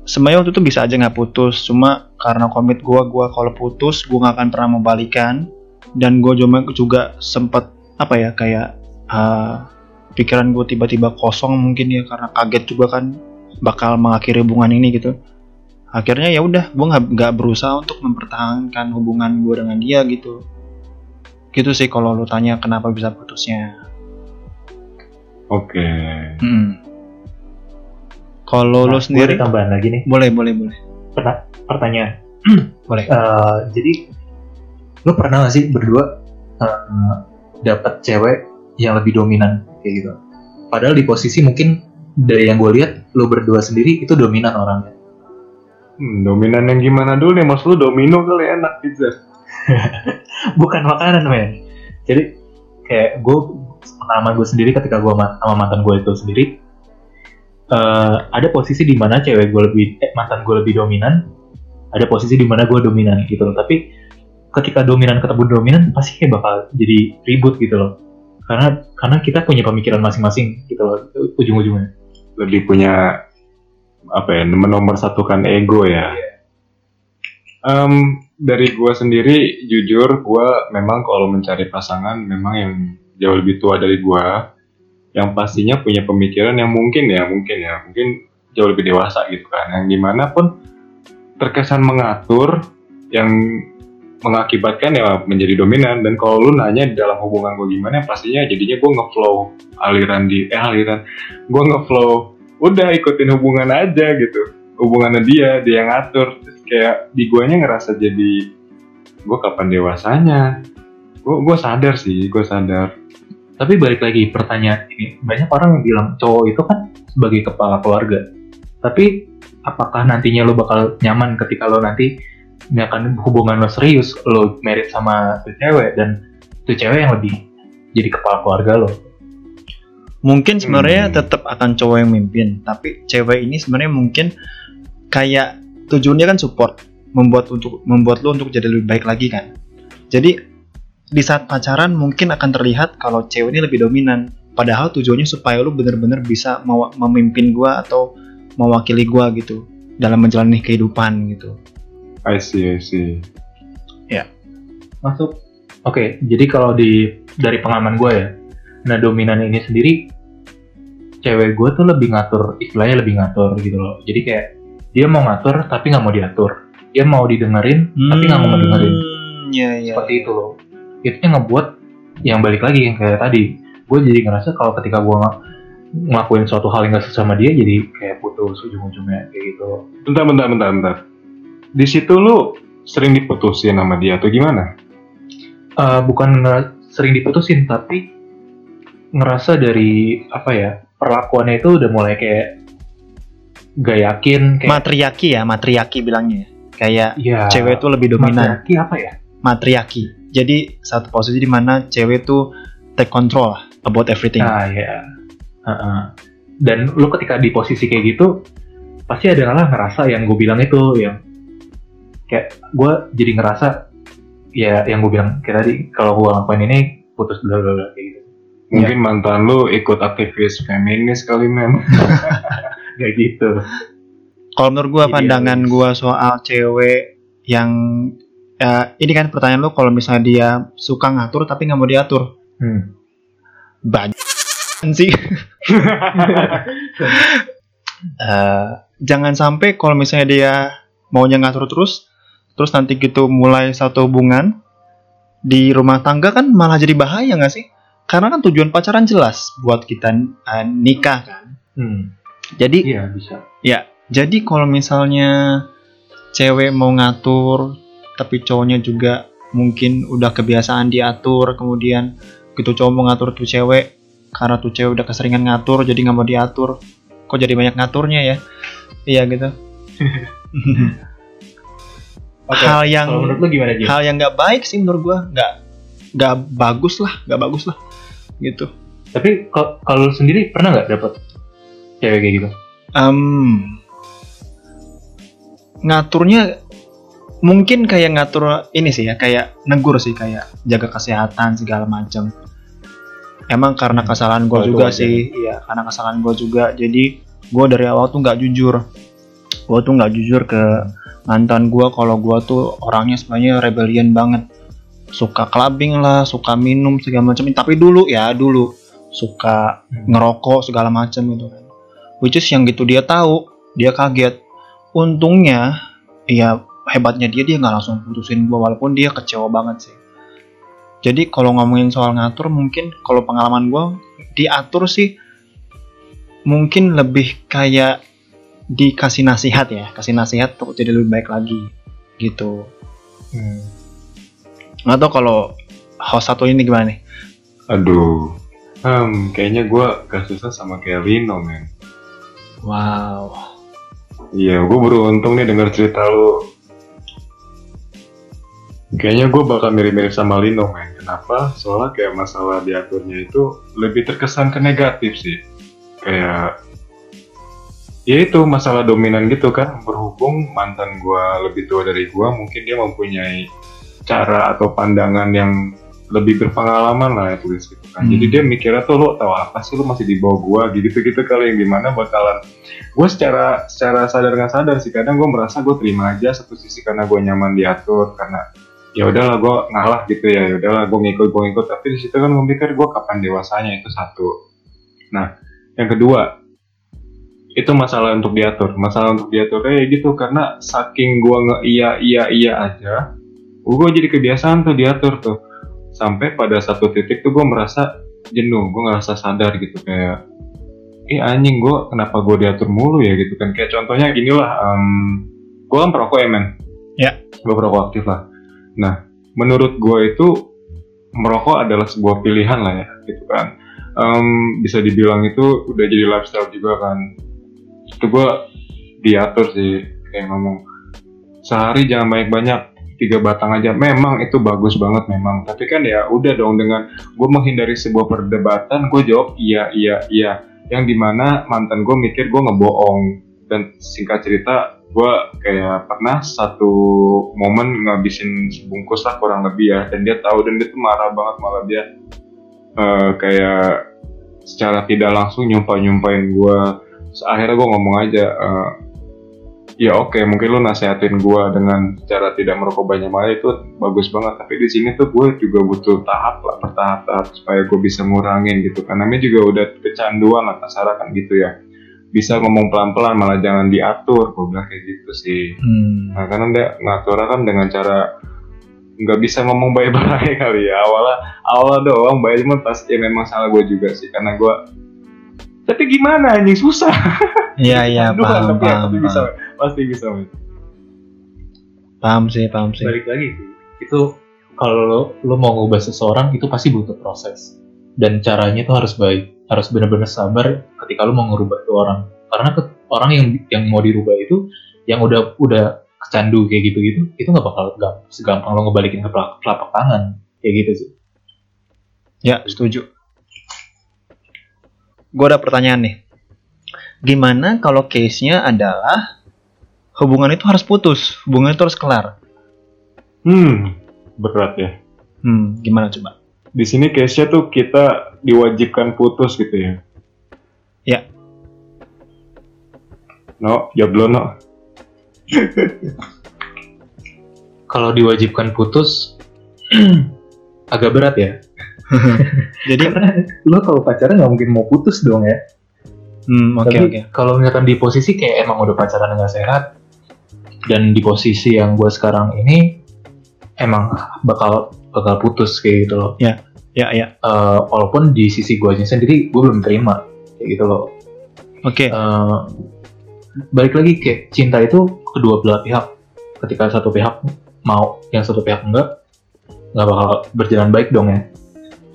sebenarnya waktu itu bisa aja nggak putus cuma karena komit gua gua kalau putus gua nggak akan pernah mau balikan dan gua juga juga sempat apa ya kayak uh, pikiran gue tiba-tiba kosong mungkin ya karena kaget juga kan bakal mengakhiri hubungan ini gitu. Akhirnya ya udah gue nggak nggak berusaha untuk mempertahankan hubungan gue dengan dia gitu. Gitu sih kalau lu tanya kenapa bisa putusnya. Oke. Hmm. kalau lu Nah, gue sendiri? tambahan lagi nih. Boleh boleh boleh. Perta- pertanyaan. Boleh. Eh, jadi lu pernah gak sih berdua eh, dapat cewek yang lebih dominan kayak gitu? Padahal di posisi mungkin dari yang gue lihat lu berdua sendiri itu dominan orangnya. Hmm, dominan yang gimana dulu nih? Mas lu domino kali enak pizza. bukan makanan men. Jadi kayak gue pengalaman gue sendiri ketika gue sama mantan gue itu sendiri eh, ada posisi di mana cewek gue lebih eh, mantan gue lebih dominan ada posisi di mana gue dominan gitu loh. Tapi ketika dominan ketemu dominan pasti kayak bakal jadi ribut gitu loh. Karena karena kita punya pemikiran masing-masing gitu loh ujung-ujungnya Lebih punya apa ya? Menomorsatukan ego ya. Em, dari gua sendiri jujur gua memang kalau mencari pasangan memang yang jauh lebih tua dari gua yang pastinya punya pemikiran yang mungkin ya mungkin ya mungkin jauh lebih dewasa gitu kan yang di mana pun terkesan mengatur yang mengakibatkan ya menjadi dominan. Dan kalau lu nanya di dalam hubungan gue gimana pastinya jadinya gue ngeflow aliran di eh aliran. Gue ngeflow udah ikutin hubungan aja gitu. Hubungannya dia dia yang ngatur. Terus kayak di guanya ngerasa jadi gue kapan dewasanya? Gue gue sadar sih gue sadar. Tapi balik lagi pertanyaan ini, banyak orang yang bilang cowok itu kan sebagai kepala keluarga. Tapi apakah nantinya lo bakal nyaman ketika lo nanti misalkan hubungan lo serius, lo merit sama tuh cewek dan tuh cewek yang lebih jadi kepala keluarga lo. mungkin sebenarnya Hmm. tetap akan cowok yang mimpin tapi cewek ini sebenarnya mungkin kayak tujuannya kan support membuat untuk membuat lo untuk jadi lebih baik lagi kan jadi di saat pacaran mungkin akan terlihat kalau cewek ini lebih dominan padahal tujuannya supaya lo bener-bener bisa memimpin gua atau mewakili gua gitu dalam menjalani kehidupan gitu I see I see Masuk. Oke, jadi kalau di dari pengalaman gue ya, nah dominan ini sendiri, cewek gue tuh lebih ngatur, istilahnya lebih ngatur gitu loh. Jadi kayak dia mau ngatur tapi nggak mau diatur. Dia mau didengerin tapi nggak mau dengerin. Hmm, ya ya Seperti itu loh. Itu yang ngebuat yang balik lagi yang kayak tadi. Gue jadi ngerasa kalau ketika gue ngelakuin suatu hal yang gak sesuai sama dia, jadi kayak putus ujung-ujungnya kayak gitu. bentar bentar bentar bentar di situ lu sering diputusin sama dia atau gimana Eh, bukan sering diputusin tapi ngerasa dari apa ya perlakuannya itu udah mulai kayak gak yakin kayak matriarki ya matriarki bilangnya kayak ya cewek itu lebih dominan matriarki apa ya matriarki. Jadi satu posisi di mana cewek tuh take control about everything. nah ya Heeh. dan lu ketika di posisi kayak gitu pasti adalah ngerasa yang gue bilang itu yang kayak gue jadi ngerasa ya yang gue bilang kayak tadi kalau gue ngelakuin ini putus bla bla bla kayak gitu mungkin mantan lu ikut aktivis feminis kali men kayak gitu Kalau menurut gua Idealis. pandangan gua soal cewek yang eh, ini kan pertanyaan lo kalau misalnya dia suka ngatur tapi nggak mau diatur, hmm. banyak sih. Eh, jangan sampai kalau misalnya dia maunya ngatur terus, terus nanti gitu mulai satu hubungan di rumah tangga kan malah jadi bahaya nggak sih? Karena kan tujuan pacaran jelas buat kita eh, nikah kan. Hmm. Jadi iya bisa Ya, jadi kalau misalnya cewek mau ngatur, tapi cowoknya juga mungkin udah kebiasaan diatur, kemudian gitu cowok mau ngatur tuh cewek, karena tuh cewek udah keseringan ngatur, jadi nggak mau diatur. Kok jadi banyak ngaturnya ya? Iya gitu. Oke, hal yang kalau menurut lu gimana Jim? hal yang nggak baik sih menurut gua, nggak nggak bagus lah, nggak bagus lah, gitu. Tapi kal- kalau sendiri pernah nggak dapet cewek kayak gitu? Em, ngaturnya mungkin kayak ngatur ini sih ya kayak negur sih kayak jaga kesehatan segala macam emang karena kesalahan gue Oh, juga wajar. sih iya karena kesalahan gue juga jadi gue dari awal tuh nggak jujur gue tuh nggak jujur ke mantan gue kalau gue tuh orangnya sebenarnya rebellion banget. Suka clubbing lah suka minum segala macam. Tapi dulu ya dulu. Suka ngerokok segala macam gitu kan. Which is yang gitu dia tahu dia kaget. Untungnya ya hebatnya dia dia nggak langsung putusin gue walaupun dia kecewa banget sih. Jadi kalau ngomongin soal ngatur mungkin kalau pengalaman gue diatur sih. Mungkin lebih kayak dikasih nasihat ya kasih nasihat untuk jadi lebih baik lagi gitu Hmm. atau kalau host satu ini gimana nih aduh Hmm, kayaknya gak susah sama kayak Lino men wow Iya, gue beruntung nih denger cerita lu. Kayaknya gue bakal mirip-mirip sama Lino, men. Kenapa? Soalnya kayak masalah diaturnya itu lebih terkesan ke negatif sih. Kayak, ya itu masalah dominan gitu kan. Berhubung mantan gue lebih tua dari gue, mungkin dia mempunyai cara atau pandangan yang lebih berpengalaman lah ya tulis gitu kan. Hmm. Jadi dia mikirnya tuh lo tahu apa sih lo masih di bawah gua gitu-gitu kali yang gimana bakalan gue secara secara sadar nggak sadar sih kadang gue merasa gue terima aja satu sisi karena gue nyaman diatur karena ya udahlah gue ngalah gitu ya ya udahlah gue ngikut gue ngikut tapi di situ kan gue mikir gue kapan dewasanya itu satu nah yang kedua itu masalah untuk diatur. Masalah untuk diaturnya ya gitu karena saking gue nge iya iya iya aja gue jadi kebiasaan tuh diatur tuh. Sampai pada satu titik tuh gue merasa jenuh gue ngerasa sadar gitu kayak ih anjing gue kenapa gue diatur mulu ya? Gitu kan. Kayak contohnya gini lah um, gue kan perokok ya men? Ya. gue perokok aktif lah. Nah menurut gue itu merokok adalah sebuah pilihan lah ya gitu kan. Em, bisa dibilang itu udah jadi lifestyle juga kan itu gue diatur sih kayak ngomong sehari jangan banyak-banyak tiga batang aja. Memang itu bagus banget memang tapi kan ya udah dong dengan gue menghindari sebuah perdebatan gue jawab iya iya iya. Yang di mana mantan gue mikir gue ngebohong dan singkat cerita gue kayak pernah satu momen ngabisin sebungkus lah kurang lebih ya dan dia tahu dan dia tuh marah banget malah dia eh, kayak secara tidak langsung nyumpah nyumpahin gue akhirnya gue ngomong aja eh, ya oke mungkin lu nasehatin gue dengan cara tidak merokok banyak banget itu bagus banget. Tapi di sini tuh gue juga butuh tahap lah bertahap-tahap supaya gue bisa ngurangin gitu kan. Namanya juga udah kecanduan lah kan gitu ya. Bisa ngomong pelan-pelan malah jangan diatur. Gue bilang kayak gitu sih. Hmm. nah karena dia ngaturnya kan dengan cara nggak bisa ngomong baik-baik kali ya. Awalnya awal doang baik cuma pas ya memang salah gue juga sih. Karena gue tapi gimana anjing susah Iya iya paham tapi ya, paham tapi bisa paham. men. pasti bisa men. paham sih paham sih. balik lagi itu kalau lo, lo mau ngubah seseorang itu pasti butuh proses dan caranya itu harus baik harus benar-benar sabar ketika lo mau ngubah itu orang karena ke, orang yang yang mau dirubah itu yang udah udah kecandu kayak gitu-gitu itu nggak bakal gam- segampang lo ngebalikin ke telapak tangan kayak gitu sih Ya setuju. Gue ada pertanyaan nih. Gimana kalau case-nya adalah hubungan itu harus putus, hubungan itu harus kelar? hmm berat ya Hmm, gimana coba? di sini case-nya tuh kita diwajibkan putus gitu ya Ya. no jawab dulu no kalau diwajibkan putus agak berat ya Jadi, karena lo kalau pacaran nggak mungkin mau putus dong ya hmm, oke Tapi oke. kalau misalkan di posisi kayak emang udah pacaran nggak sehat dan di posisi yang gue sekarang ini emang bakal bakal putus kayak gitu loh. Ya ya. Eh, walaupun di sisi gue sendiri gue belum terima kayak gitu loh. Oke. Eh, balik lagi kayak cinta itu kedua belah pihak. Ketika satu pihak mau, yang satu pihak enggak, nggak bakal berjalan baik dong ya.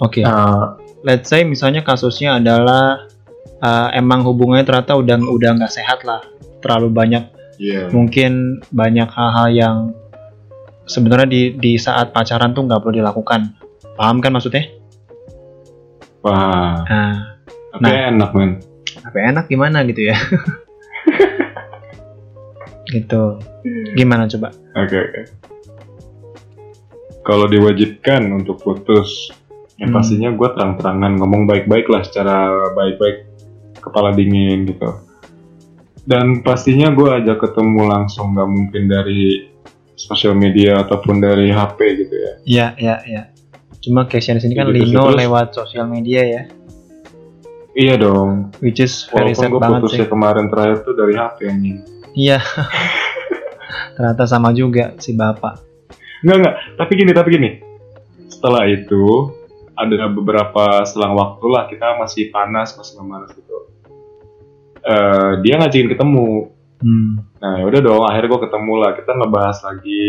Oke. Eh, Let's say misalnya kasusnya adalah uh, emang hubungannya ternyata udah udah nggak sehat lah, terlalu banyak iya mungkin banyak hal-hal yang sebenarnya di di saat pacaran tuh nggak perlu dilakukan. Paham kan maksudnya? wah Nah, tapi enak men apa enak gimana gitu ya? gitu. Gimana coba? Oke oke. Kalau diwajibkan untuk putus, ya Hmm. pastinya gue terang-terangan ngomong baik-baik lah secara baik-baik, kepala dingin gitu. Dan pastinya gue ajak ketemu langsung, nggak mungkin dari sosial media ataupun dari HP gitu ya. Iya, iya, iya. Cuma case di sini kan Gitu, Lino terus- lewat sosial media ya, Iya dong. which is very Walaupun sad gue banget sih. putusnya kemarin terakhir tuh dari HP nih. Iya. Ternyata sama juga si bapak. Enggak enggak. Tapi gini tapi gini. Setelah itu ada beberapa selang waktu lah kita masih panas masih memanas gitu. Eh, dia ngajakin ketemu. Hmm. Nah ya udah dong. Akhirnya gue ketemu lah. Kita ngebahas lagi.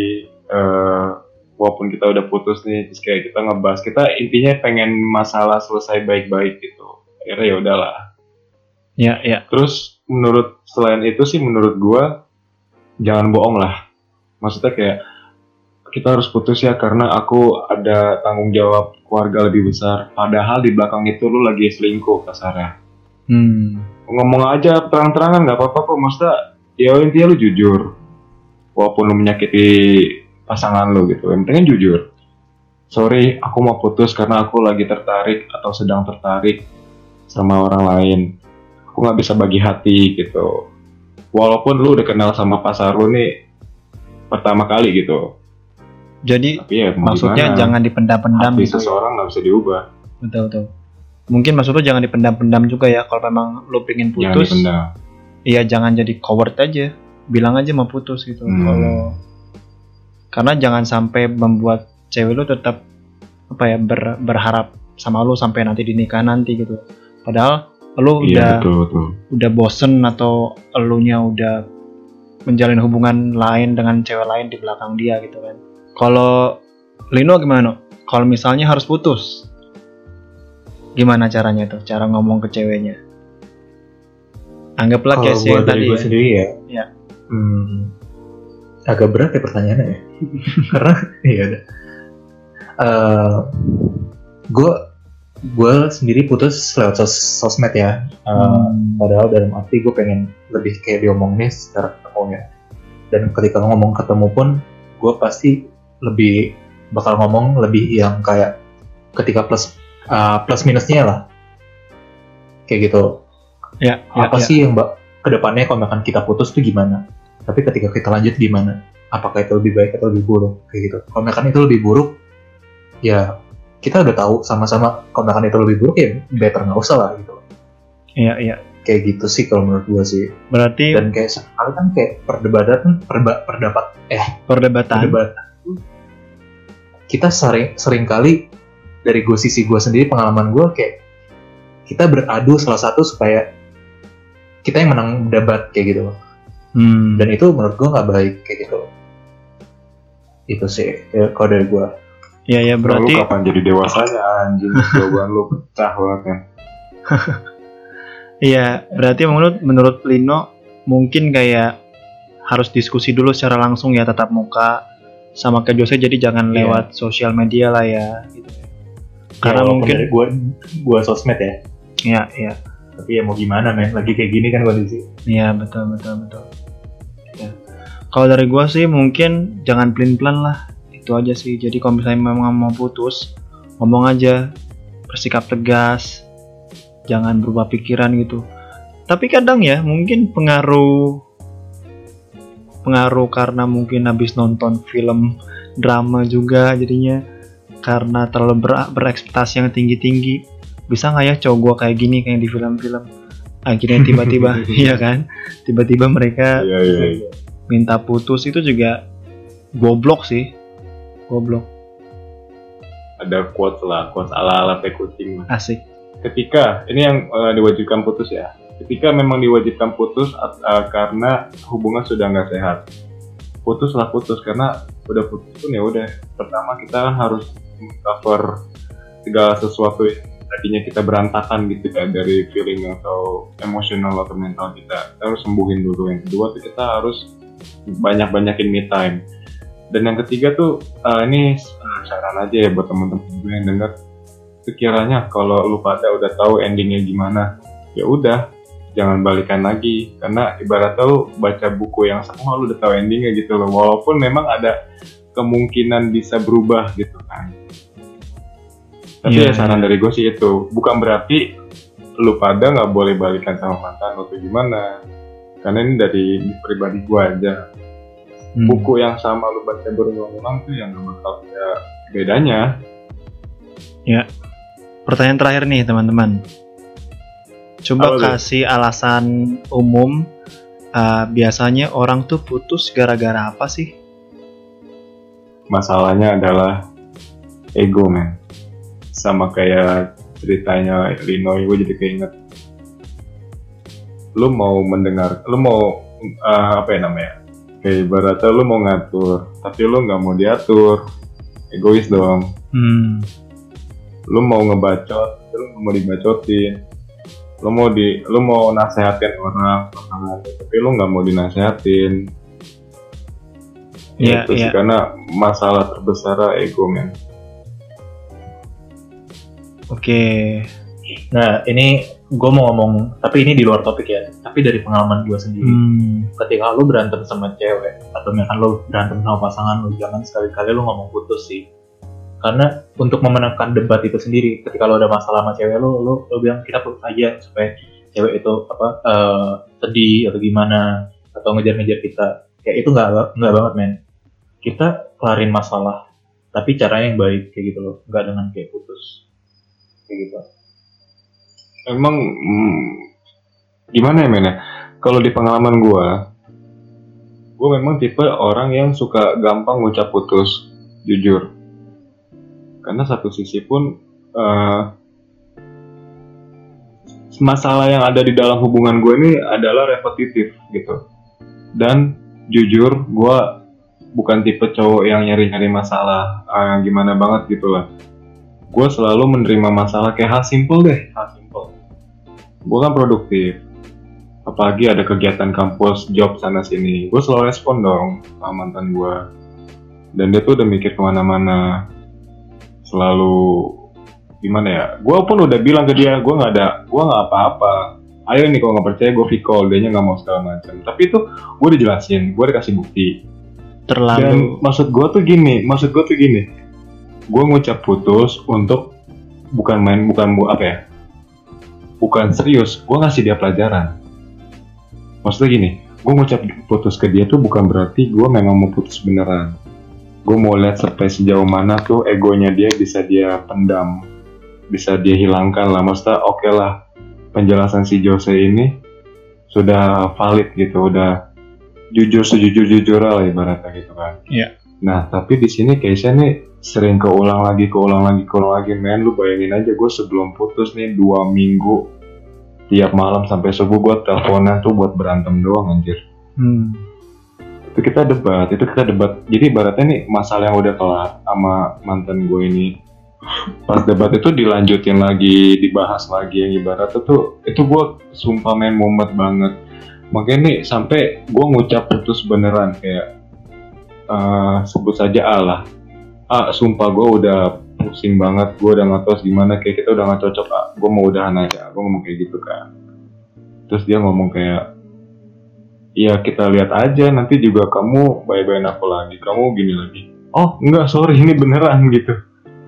eh walaupun kita udah putus nih, terus kayak kita ngebahas. Kita intinya pengen masalah selesai baik-baik gitu. Akhirnya ya udahlah. Ya, ya. Terus menurut selain itu sih menurut gua jangan bohong lah. Maksudnya kayak kita harus putus ya karena aku ada tanggung jawab keluarga lebih besar. Padahal di belakang itu lu lagi selingkuh kasarnya. Hmm. Ngomong aja terang-terangan nggak apa-apa kok. Maksudnya ya intinya lu jujur. Walaupun lu menyakiti pasangan lu gitu. Yang penting jujur. sorry aku mau putus karena aku lagi tertarik atau sedang tertarik sama orang lain aku nggak bisa bagi hati gitu walaupun lu udah kenal sama pasar lu nih pertama kali gitu Jadi tapi ya maksudnya gimana? jangan dipendam-pendam hati gitu. seseorang nggak bisa diubah Betul betul. Mungkin maksud lu jangan dipendam-pendam juga ya kalau memang lu pengen putus. Iya jangan jadi coward aja. Bilang aja mau putus gitu. Hmm. Kalau karena jangan sampai membuat cewek lu tetap apa ya ber- berharap sama lu sampai nanti di nikah nanti gitu. Padahal lu udah iya betul betul udah bosen atau elunya udah menjalin hubungan lain dengan cewek lain di belakang dia gitu kan. Kalau Lino gimana? Kalau misalnya harus putus, gimana caranya tuh? Cara ngomong ke ceweknya? Anggaplah kayak yang tadi gue ya. sendiri ya, Iya. hmm, agak berat ya pertanyaannya ya. Karena iya ada. Eh, gue gue sendiri putus lewat sos- sosmed ya. Eh, Hmm. Padahal dalam arti gue pengen lebih kayak diomongin secara ketemu ya. Dan ketika ngomong ketemu pun, gue pasti lebih bakal ngomong lebih yang kayak ketika plus uh, plus minusnya lah. Kayak gitu. Ya, ya, Apa ya. sih yang mbak ke depannya kalau misalkan kita putus tuh gimana? Tapi ketika kita lanjut gimana? Apakah itu lebih baik atau lebih buruk? Kayak gitu. Kalau misalkan itu lebih buruk, ya kita udah tahu sama-sama kalau misalkan itu lebih buruk ya better nggak usah lah gitu. Iya, iya. Kayak gitu sih kalau menurut gue sih. Berarti dan kayak sekali kan kayak perdebatan perba, perdapat eh perdebatan. perdebatan kita sering sering kali dari gue sisi gue sendiri pengalaman gue kayak kita beradu salah satu supaya kita yang menang debat kayak gitu Hmm. dan itu menurut gue nggak baik kayak gitu itu sih ya, kalau dari gue Iya, ya berarti berarti kapan jadi dewasanya anjing? Jawaban lu pecah banget kan Iya, berarti menurut menurut Lino mungkin kayak harus diskusi dulu secara langsung ya tatap muka sama ke Jose jadi jangan Iya. lewat sosial media lah ya gitu. Karena Ya, walaupun mungkin dari gue gue sosmed ya ya ya tapi ya mau gimana men lagi kayak gini kan kondisi Iya betul betul betul. Ya. Kalau dari gua sih mungkin jangan pelin-pelan lah. Itu aja sih. Jadi kalau misalnya memang mau putus, ngomong aja, bersikap tegas, jangan berubah pikiran gitu. Tapi kadang ya mungkin pengaruh pengaruh karena mungkin habis nonton film drama juga jadinya. Karena terlalu ber- berekspektasi yang tinggi-tinggi. Bisa nggak ya cowok gua kayak gini kayak di film-film? Akhirnya tiba-tiba iya kan? Tiba-tiba mereka iya iya iya. minta putus. Itu juga goblok sih. Goblok. Ada quotes lah quotes ala ala kucing asik. Ketika ini yang eh, diwajibkan putus ya ketika memang diwajibkan putus eh, karena hubungan sudah nggak sehat. Putuslah putus karena udah putus pun ya udah. Pertama kita kan harus cover segala sesuatu tadinya kita berantakan gitu ya dari feeling atau emosional atau mental kita. Kita harus sembuhin dulu. Yang kedua tuh kita harus banyak banyakin me time. Dan yang ketiga tuh eh, ini saran aja ya buat teman-teman gue yang dengar sekiranya kalau lu pada udah tahu endingnya gimana ya udah jangan balikan lagi. Karena ibaratnya lu baca buku yang sama lu udah tahu endingnya gitu loh. Walaupun memang ada kemungkinan bisa berubah gitu kan. Tapi Iya, ya saran dari gue sih itu bukan berarti lu pada nggak boleh balikan sama mantan atau gimana. Karena ini dari pribadi gue aja. Hmm. buku yang sama lu baca berulang-ulang tuh yang gak bakal ada bedanya. Pertanyaan terakhir nih teman-teman coba Apa kasih alasan umum eh, biasanya orang tuh putus gara-gara apa sih? Masalahnya adalah ego men. Sama kayak ceritanya Linoy gue jadi keinget. Lu mau mendengar lu mau eh, apa ya namanya? Kayak ibaratnya lu mau ngatur tapi lu nggak mau diatur. Egois dong. Hmm. lu mau ngebacot lu mau dibacotin lu mau di lu mau nasehatin orang tapi lu nggak mau dinasehatin. Iya, Itu sih, iya. karena masalah terbesar ego men. Oke. Nah ini gue mau ngomong tapi ini di luar topik ya tapi dari pengalaman gue sendiri. Hmm. ketika lu berantem sama cewek atau misalkan lu berantem sama pasangan lu jangan sekali-kali lu ngomong putus sih karena untuk memenangkan debat itu sendiri ketika lo ada masalah sama cewek lo lo, lo bilang kita putus aja supaya cewek itu apa eh, sedih atau gimana atau ngejar-ngejar kita. Kayak itu nggak nggak banget men. Kita kelarin masalah tapi caranya yang baik kayak gitu loh. Nggak dengan kayak putus. Kayak gitu. Emang hmm, gimana ya men ya? Kalau di pengalaman gua gua memang tipe orang yang suka gampang ngucap putus jujur karena satu sisi pun eh, masalah yang ada di dalam hubungan gue ini adalah repetitif gitu. Dan jujur gua bukan tipe cowok yang nyari-nyari masalah ah, gimana banget gitu lah. Gue selalu menerima masalah kayak hal simple deh hal simple gue kan produktif. Apalagi ada kegiatan kampus job sana sini. Gue selalu respon dong sama mantan gue dan dia tuh udah mikir ke mana-mana selalu gimana ya gue pun udah bilang ke dia gue nggak ada gue nggak apa-apa. Ayo nih kalau nggak percaya gue recall dia nya nggak mau segala macam. Tapi itu gue udah jelasin gue udah kasih bukti. Dan terlalu maksud gue tuh gini maksud gue tuh gini. Gue ngucap putus untuk bukan main bukan bu apa ya bukan serius gue ngasih dia pelajaran. Maksudnya gini gue ngucap putus ke dia tuh bukan berarti gue memang mau putus beneran gue mau lihat sampai sejauh mana tuh egonya dia bisa dia pendam bisa dia hilangkan lah maksudnya oke lah penjelasan si Jose ini sudah valid gitu udah jujur sejujur jujur lah ibaratnya gitu kan Iya. nah tapi di sini Keisha nih sering keulang lagi keulang lagi keulang lagi men lu bayangin aja gue sebelum putus nih dua minggu tiap malam sampai subuh gue teleponan tuh buat berantem doang anjir Hmm. Itu kita debat itu kita debat. Jadi ibaratnya nih masalah yang udah kelar sama mantan gue ini pas debat itu dilanjutin lagi dibahas lagi yang ibaratnya tuh itu gue sumpah main mumet banget. Makanya nih sampai gue ngucap putus beneran kayak eh, sebut saja Allah ah sumpah gue udah pusing banget gue udah nggak tahu gimana kayak kita udah nggak cocok ah gue mau udahan aja gue ngomong kayak gitu kan. Terus dia ngomong kayak Iya kita lihat aja nanti juga kamu bye-bye aku lagi kamu gini lagi oh enggak sorry ini beneran gitu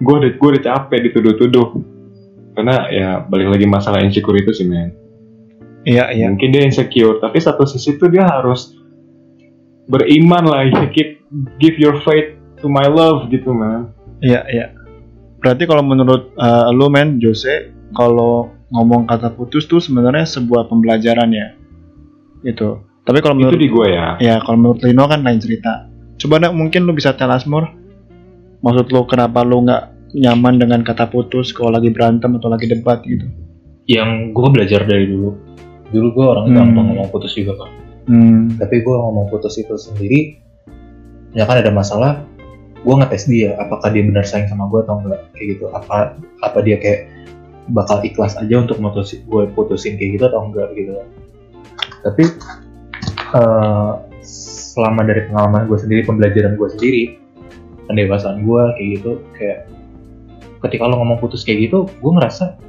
gue udah gue udah capek dituduh-tuduh karena ya balik lagi masalah insecure itu sih men Iya, iya. mungkin dia insecure tapi satu sisi tuh dia harus beriman lah ya keep give your faith to my love gitu man Iya, iya. Berarti kalau menurut eh, lu men Jose, kalau ngomong kata putus tuh sebenarnya sebuah pembelajaran ya. Itu. Tapi kalau itu menurut di gue ya ya kalau menurut Lino kan lain cerita. Coba nak mungkin lu bisa tell us more. Maksud lu kenapa lu nggak nyaman dengan kata putus kalau lagi berantem atau lagi debat gitu? yang gue belajar dari dulu dulu gue orangnya Hmm. gampang ngomong putus juga kan Hmm. tapi gue ngomong putus itu sendiri ya kan ada masalah gue ngetes dia apakah dia benar sayang sama gue atau enggak kayak gitu apa apa dia kayak bakal ikhlas aja untuk mutusin gue putusin kayak gitu atau enggak gitu tapi eh, selama dari pengalaman gue sendiri pembelajaran gue sendiri pendewasaan gue kayak gitu kayak ketika lo ngomong putus kayak gitu gue ngerasa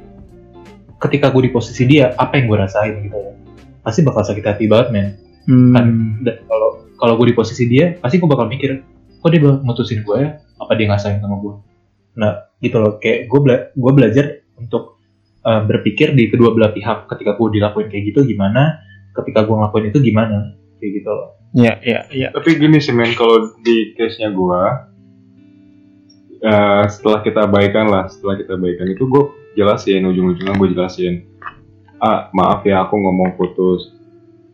ketika gue di posisi dia apa yang gue rasain gitu ya. Pasti bakal sakit hati banget men. Hmm. dan kalau kalau gue di posisi dia pasti gue bakal mikir kok dia bakal mutusin gue ya? Apa dia nggak sayang sama gue nah gitu loh. Kayak gue bela gue belajar untuk uh, berpikir di kedua belah pihak ketika gue dilakuin kayak gitu gimana ketika gue ngelakuin itu gimana? Kayak gitu loh. Iya, iya, iya. tapi gini sih men kalau di case nya gue eh, setelah kita baikan lah setelah kita baikan itu gue jelasin ujung-ujungnya gue jelasin. Ah maaf ya aku ngomong putus.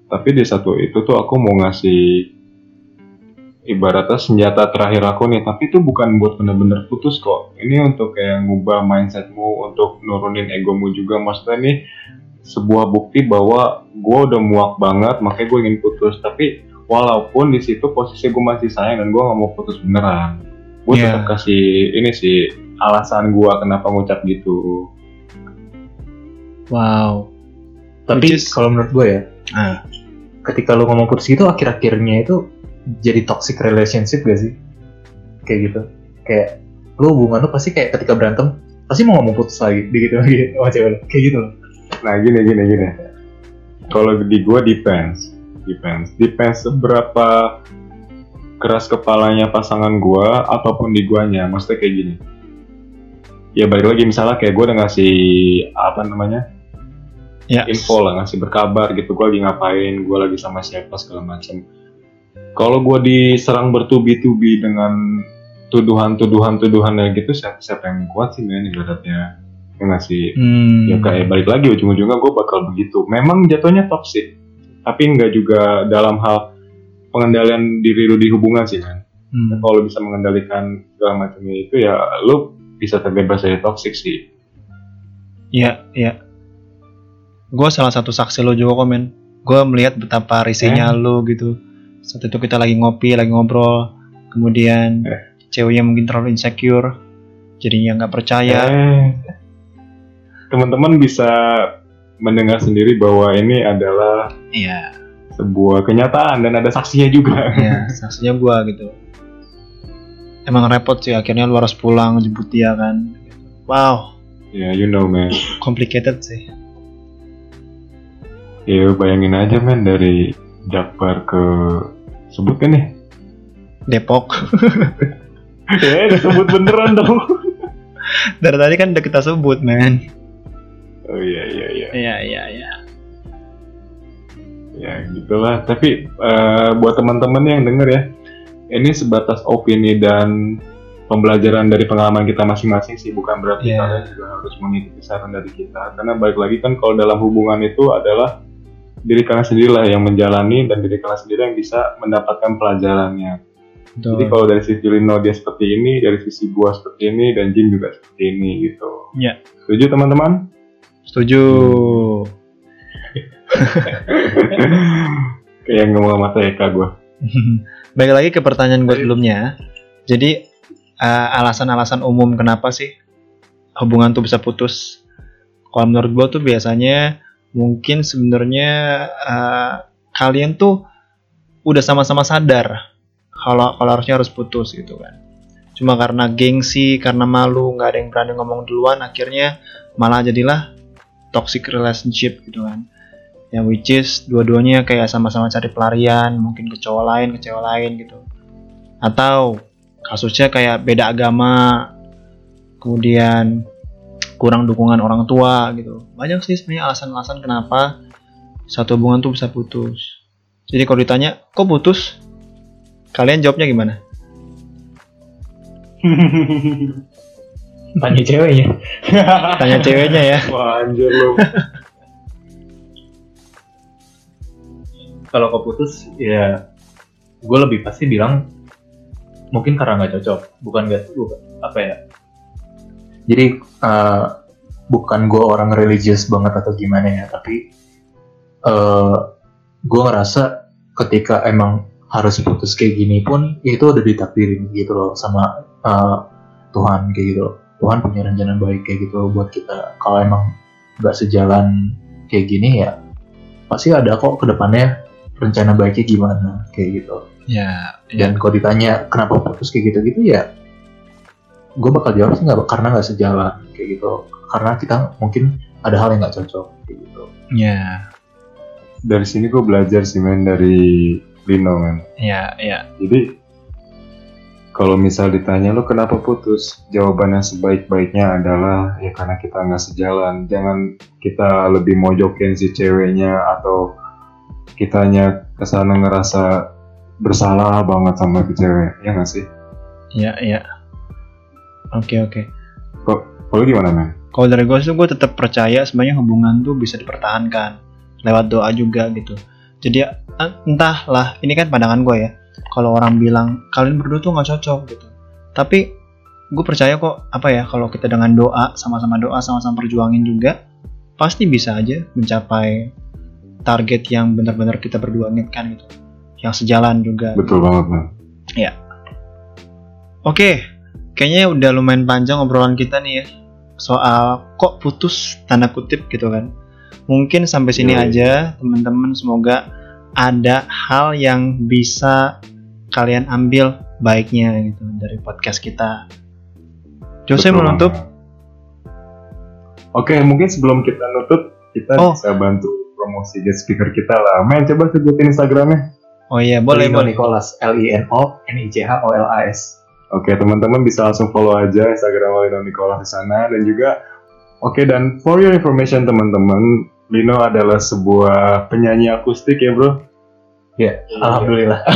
Tapi di satu itu tuh aku mau ngasih ibaratnya senjata terakhir aku nih. Tapi itu bukan buat bener-bener putus kok. Ini untuk kayak ngubah mindsetmu untuk nurunin egomu juga. Maksudnya nih sebuah bukti bahwa gue udah muak banget makanya gue ingin putus tapi walaupun di situ posisi gue masih sayang dan gue nggak mau putus beneran gue Iya. tetap kasih ini sih alasan gue kenapa ngucap gitu Wow. tapi kalau menurut gue ya Ah. ketika lo ngomong putus gitu akhir-akhirnya itu jadi toxic relationship gak sih kayak gitu kayak lo hubungan lo pasti kayak ketika berantem pasti mau ngomong putus lagi gitu lagi sama cewek kayak gitu loh nah gini gini gini. Kalau di gue depends depends. Depends seberapa keras kepalanya pasangan gue ataupun di guanya. Maksudnya kayak gini. Ya balik lagi misalnya kayak gue udah ngasih apa namanya Ya. info lah ngasih berkabar gitu. Gue lagi ngapain gue lagi sama siapa segala macam kalau gue diserang bertubi-tubi dengan tuduhan-tuduhan tuduhannya gitu siapa siapa yang kuat sih men ibaratnya ya ngasih Hmm. ya kayak balik lagi ujung-ujungnya gue bakal begitu memang jatuhnya toxic tapi nggak juga dalam hal pengendalian diri lu di hubungan sih kan Hmm. kalau lu bisa mengendalikan segala macamnya itu ya lu bisa terbebas dari toxic sih Iya, iya. Gue salah satu saksi lo juga kok, men. Gue melihat betapa risihnya lo gitu. Saat itu kita lagi ngopi, lagi ngobrol. Kemudian Eh. ceweknya mungkin terlalu insecure. Jadinya nggak percaya. Eh, teman-teman bisa mendengar sendiri bahwa ini adalah Iya, sebuah kenyataan dan ada saksinya juga. iya, saksinya gue gitu. Emang repot sih, akhirnya lu harus pulang jemput dia kan. Wow, ya, you know man. complicated sih. Ya bayangin aja men dari Jakbar ke sebut kan nih? Depok. Ya disebut beneran dong. Dari tadi kan udah kita sebut, men. Oh iya iya iya. Iya, iya, iya. Ya gitulah. Tapi eh, buat teman-teman yang denger ya, ini sebatas opini dan pembelajaran dari pengalaman kita masing-masing sih, bukan berarti Iya. kalian juga harus mengikuti saran dari kita. Karena balik lagi kan kalau dalam hubungan itu adalah diri kalian sendirilah yang menjalani dan diri kalian sendiri yang bisa mendapatkan pelajarannya. Jadi Betul. kalau dari sisi Lino dia seperti ini, dari sisi gua seperti ini, dan Jim juga seperti ini gitu. Iya. Setuju teman-teman? Setuju. Kayak ngomong sama TK gua. Balik lagi ke pertanyaan gue sebelumnya. Jadi eh, alasan-alasan umum kenapa sih hubungan tuh bisa putus? Kalau menurut gue tuh biasanya mungkin sebenarnya eh, kalian tuh udah sama-sama sadar kalau kalau harusnya harus putus gitu kan. Cuma karena gengsi, karena malu, nggak ada yang berani ngomong duluan, akhirnya malah jadilah toxic relationship gitu kan. Yang which is dua-duanya kayak sama-sama cari pelarian mungkin ke cowok lain ke cewek lain gitu. Atau kasusnya kayak beda agama kemudian kurang dukungan orang tua gitu. Banyak sih sebenarnya alasan-alasan kenapa satu hubungan tuh bisa putus. Jadi kalau ditanya kok putus? Kalian jawabnya gimana Tanya ceweknya. tanya ceweknya ya Wah anjir lu. Kalau kau putus, ya gue lebih pasti bilang mungkin karena nggak cocok, bukan bukan, apa ya. Jadi eh, bukan gue orang religius banget atau gimana ya, tapi eh gue ngerasa ketika emang harus putus kayak gini pun ya itu udah ditakdirin gitu loh sama eh, Tuhan kayak gitu loh. Tuhan punya rencana baik kayak gitu buat kita. Kalau emang nggak sejalan kayak gini ya pasti ada kok ke depannya rencana baiknya gimana kayak gitu. ya Dan kalau ditanya kenapa putus kayak gitu-gitu ya gue bakal jawab sih nggak karena nggak sejalan kayak gitu. Karena kita mungkin ada hal yang nggak cocok kayak gitu. ya Dari sini gue belajar sih men dari Lino men. ya ya Jadi kalau misal ditanya lo kenapa putus, jawabannya sebaik-baiknya adalah ya karena kita nggak sejalan. Jangan kita lebih mojokin si ceweknya atau kitanya ke sana ngerasa bersalah banget sama si cewek, ya nggak sih? ya ya. Oke oke. Kalau gimana men? kalau dari gue sih gue tetap percaya sebenarnya hubungan tuh bisa dipertahankan. Lewat doa juga gitu. Jadi eh, entahlah. Ini kan pandangan gue ya kalau orang bilang kalian berdua tuh nggak cocok gitu tapi gue percaya kok apa ya kalau kita dengan doa sama-sama doa sama-sama perjuangin juga pasti bisa aja mencapai target yang benar-benar kita berdua inginkan gitu yang sejalan juga Betul banget men. Oke, kayaknya udah lumayan panjang obrolan kita nih ya soal kok putus tanda kutip gitu kan. Mungkin sampai sini Yoi. aja teman-teman semoga ada hal yang bisa kalian ambil baiknya gitu dari podcast kita. Jose Betul mau nutup? banget. Oke, mungkin sebelum kita nutup, kita Oh. bisa bantu promosi guest speaker kita lah. Men, coba sebutin Instagramnya. Oh iya, boleh Lino boleh. Nicholas L I N O N I C H O L A S. Oke teman-teman bisa langsung follow aja Instagram Lino Nicola di sana dan juga oke dan for your information teman-teman Lino adalah sebuah penyanyi akustik ya bro Ya, alhamdulillah.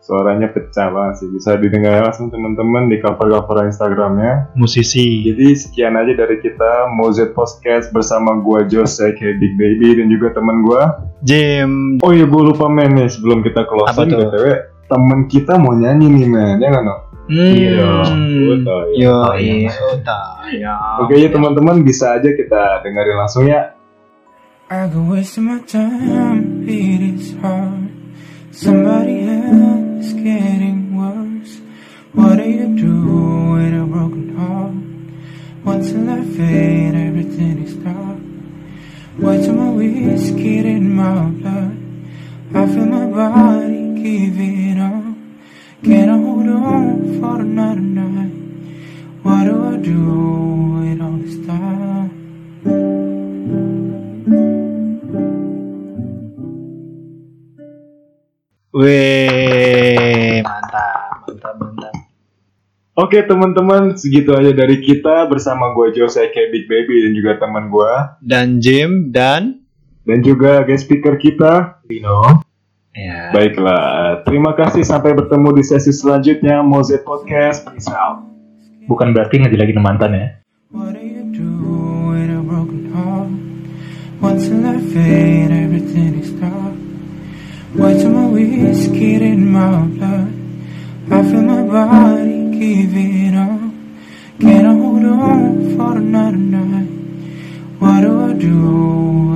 suaranya pecah banget sih bisa didengar langsung teman-teman di cover-cover Instagramnya Musisi. jadi sekian aja dari kita Mozet Podcast bersama gua Jose kayak Big Baby dan juga teman gua Jim. oh iya gua lupa men nih sebelum kita Apa closing tuh? btw temen kita mau nyanyi nih men ya nggak no Iya dong. Gua tahu ya. Yo, Oh, iya. iya. Oke ya teman-teman bisa aja kita dengerin langsung ya. I go wasting my time, it is hard. Somebody else is getting worse. What do you do with a broken heart? Once I fade, everything is dark. Too much whiskey in my blood. I feel my body giving up. Can I hold on for another night? What do I do with all this time? Wih, mantap, mantap, mantap. Oke teman-teman segitu aja dari kita bersama gue Jose kayak Big Baby dan juga teman gue Dan Jim dan dan juga guest speaker kita. Dino. Ya. Baiklah, terima kasih sampai bertemu di sesi selanjutnya Mozet Podcast. Peace out. Bukan berarti ngejelekin mantan ya. What do you do with a broken heart? Once till I fade, everything is dark. Way too much whiskey in my blood. I feel my body giving up. Can I hold on for another night? What do I do